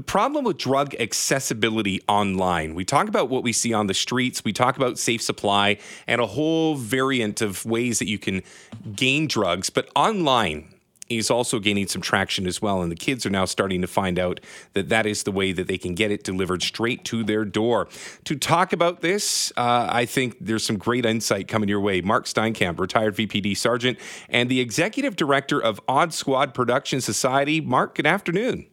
The problem with drug accessibility online. We talk about what we see on the streets, we talk about safe supply and a whole variant of ways that you can gain drugs, but online is also gaining some traction as well. And the kids are now starting to find out that that is the way that they can get it delivered straight to their door. To talk about this, uh, I think there's some great insight coming your way. Mark Steinkampf, retired VPD sergeant and the executive director of Odd Squad Production Society. Mark, good afternoon.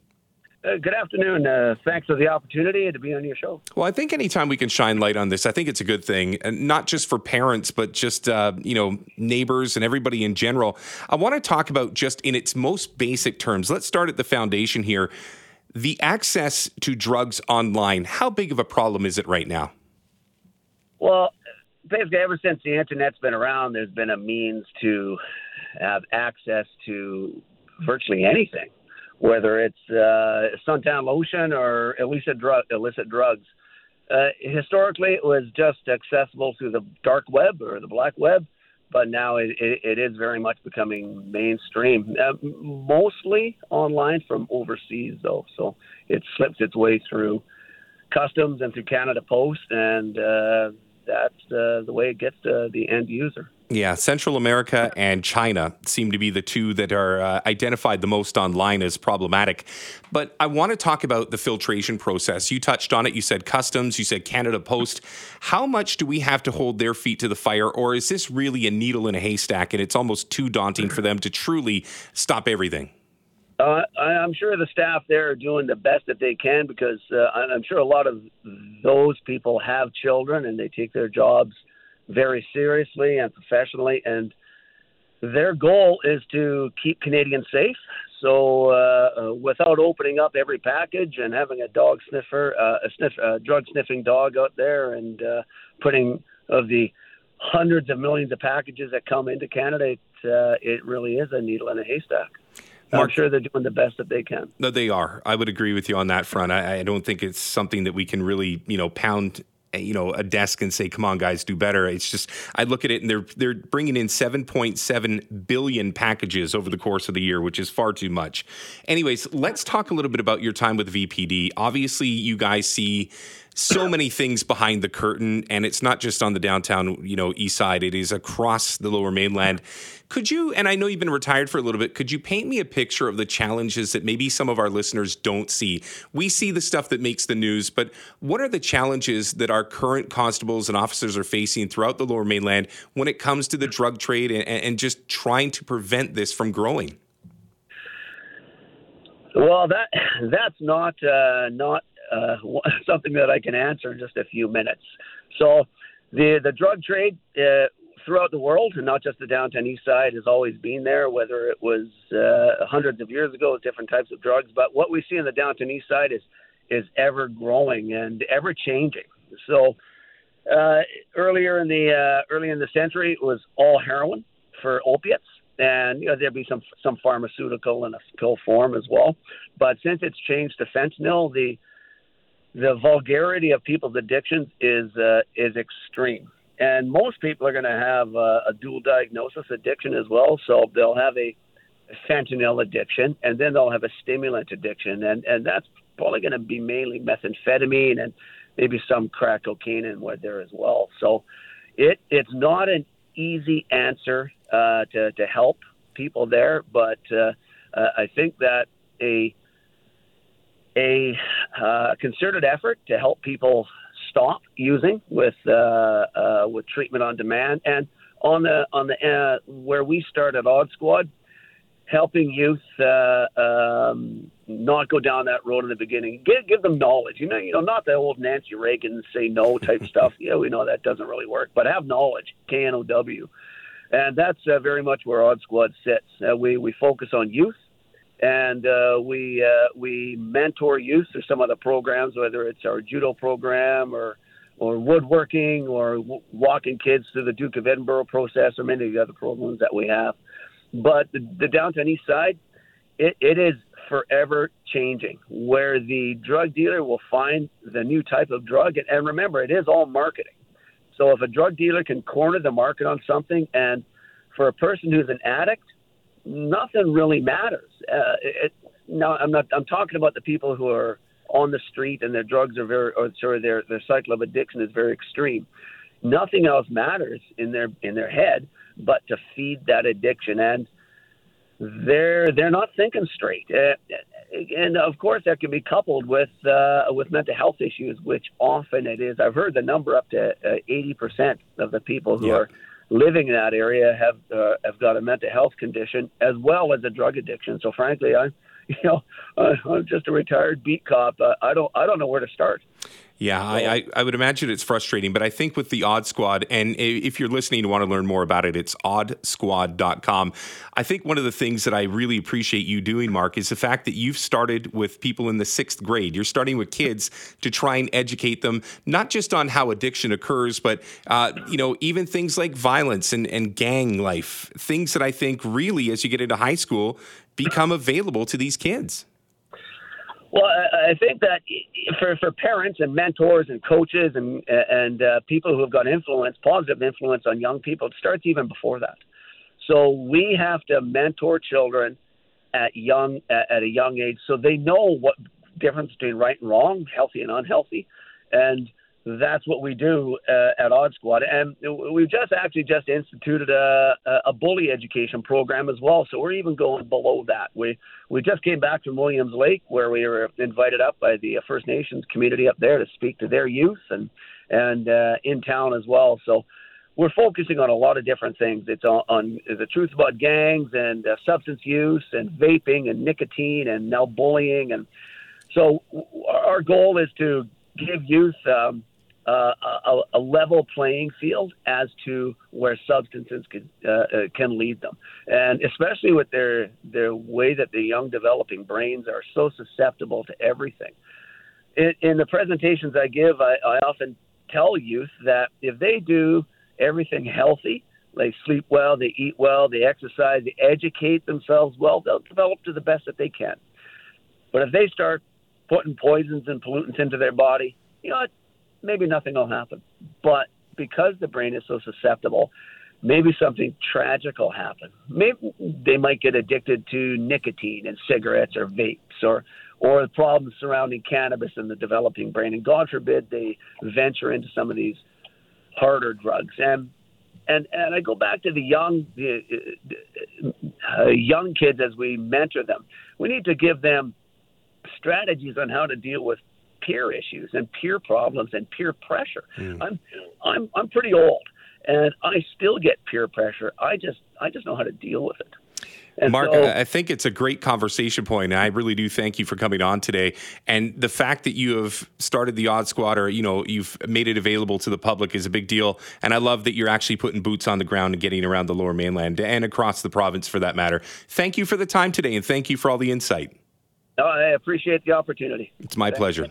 Uh, good afternoon. Uh, thanks for the opportunity to be on your show. Well, I think anytime we can shine light on this, I think it's a good thing, and not just for parents, but just uh, you know neighbors and everybody in general. I want to talk about just in its most basic terms. Let's start at the foundation here. The access to drugs online. How big of a problem is it right now? Well, basically, ever since the internet's been around, there's been a means to have access to virtually anything whether it's uh, suntan lotion or illicit, drug, illicit drugs. Uh, historically, it was just accessible through the dark web or the black web, but now it, it, it is very much becoming mainstream. Uh, mostly online from overseas, though, so it slips its way through customs and through Canada Post, and uh, that's uh, the way it gets to the end user. Yeah, Central America and China seem to be the two that are uh, identified the most online as problematic. But I want to talk about the filtration process. You touched on it. You said customs, you said Canada Post. How much do we have to hold their feet to the fire, or is this really a needle in a haystack and it's almost too daunting for them to truly stop everything? Uh, I'm sure the staff there are doing the best that they can because uh, I'm sure a lot of those people have children and they take their jobs very seriously and professionally, and their goal is to keep Canadians safe. So, uh, uh, without opening up every package and having a dog sniffer, uh, a sniff, uh, drug sniffing dog out there, and uh, putting of the hundreds of millions of packages that come into Canada, it, uh, it really is a needle in a haystack. Mark, I'm sure they're doing the best that they can. No, they are. I would agree with you on that front. I, I don't think it's something that we can really, you know, pound you know a desk and say come on guys do better. It's just i look at it and they're they're bringing in 7.7 billion packages over the course of the year which is far too much. Anyways let's talk a little bit about your time with vpd obviously you guys see so many things behind the curtain, and it's not just on the downtown, you know, east side. It is across the Lower Mainland. Could you? And I know you've been retired for a little bit. Could you paint me a picture of the challenges that maybe some of our listeners don't see? We see the stuff that makes the news, but what are the challenges that our current constables and officers are facing throughout the Lower Mainland when it comes to the drug trade and, and just trying to prevent this from growing? Well, that that's not uh, not uh, something that I can answer in just a few minutes. So, the the drug trade uh, throughout the world, and not just the downtown east side, has always been there. Whether it was uh, hundreds of years ago, with different types of drugs, but what we see in the downtown east side is is ever growing and ever changing. So, uh, earlier in the uh, early in the century, it was all heroin for opiates and you know there'd be some some pharmaceutical in a pill form as well. But since it's changed to fentanyl, the the vulgarity of people's addictions is uh, is extreme, and most people are going to have uh, a dual diagnosis addiction as well. So they'll have a fentanyl addiction, and then they'll have a stimulant addiction, and and that's probably going to be mainly methamphetamine and maybe some crack cocaine in there as well. So it it's not an easy answer uh, to to help people there, but uh, uh, I think that a a uh, concerted effort to help people stop using with uh, uh, with treatment on demand, and on the on the uh, where we started Odd Squad, helping youth uh, um, not go down that road in the beginning. Give give them knowledge. You know, you know, not the old Nancy Reagan say no type stuff. Yeah, we know that doesn't really work, but have knowledge. K N O W. And that's uh, very much where Odd Squad sits. we we focus on youth and uh, we uh, we mentor youth through some of the programs, whether it's our judo program or or woodworking or w- walking kids through the Duke of Edinburgh process or many of the other programs that we have. But the, the downtown east side, it, it is forever changing, where the drug dealer will find the new type of drug, and, and remember, it is all marketing. So if a drug dealer can corner the market on something, and for a person who's an addict nothing really matters. Uh, it, no, I'm not. I'm talking about the people who are on the street and their drugs are very, or sorry, their their cycle of addiction is very extreme. Nothing else matters in their in their head but to feed that addiction, and they're they're not thinking straight. Uh, and of course, that can be coupled with uh, with mental health issues, which often it is. I've heard the number up to uh, eighty percent of the people who yeah. are living in that area have uh, have got a mental health condition as well as a drug addiction. So frankly, I you know uh, I'm just a retired beat cop. Uh, I don't I don't know where to start. Yeah, I, I, would imagine it's frustrating, but I think with the Odd Squad, and if you're listening and want to learn more about it, it's oddsquad.com. I think one of the things that I really appreciate you doing, Mark, is the fact that you've started with people in the sixth grade. You're starting with kids to try and educate them, not just on how addiction occurs, but, uh, you know, even things like violence and, and gang life, things that I think really, as you get into high school, become available to these kids. Well, I think that for for parents and mentors and coaches and and uh, people who have got influence, positive influence on young people, it starts even before that. So we have to mentor children at young at a young age, so they know what difference between right and wrong, healthy and unhealthy, and that's what we do uh, at Odd Squad, and we've just actually just instituted a, a bully education program as well. So we're even going below that. We we just came back from Williams Lake, where we were invited up by the First Nations community up there to speak to their youth and and uh, in town as well. So we're focusing on a lot of different things. It's on, on the truth about gangs and uh, substance use and vaping and nicotine and now bullying and so our goal is to give youth um, uh, a, a, level playing field as to where substances can, uh, uh, can lead them, and especially with their their way that the young developing brains are so susceptible to everything. In, in the presentations I give, I, I often tell youth that if they do everything healthy, they sleep well, they eat well, they exercise, they educate themselves well, they'll develop to the best that they can. But if they start putting poisons and pollutants into their body, you know, maybe nothing will happen. But because the brain is so susceptible, maybe something tragic will happen. Maybe they might get addicted to nicotine and cigarettes or vapes or or the problems surrounding cannabis in the developing brain. And God forbid they venture into some of these harder drugs. And and and I go back to the young the, uh, young kids as we mentor them. We need to give them strategies on how to deal with peer issues and peer problems and peer pressure. Mm. I'm I'm I'm pretty old and I still get peer pressure. I just I just know how to deal with it. And Mark, so, I think it's a great conversation point, and I really do thank you for coming on today. And the fact that you have started the Odd Squad, or you know, you've made it available to the public, is a big deal. And I love that you're actually putting boots on the ground and getting around the Lower Mainland and across the province, for that matter. Thank you for the time today, and thank you for all the insight. I appreciate the opportunity. It's my Thanks. pleasure.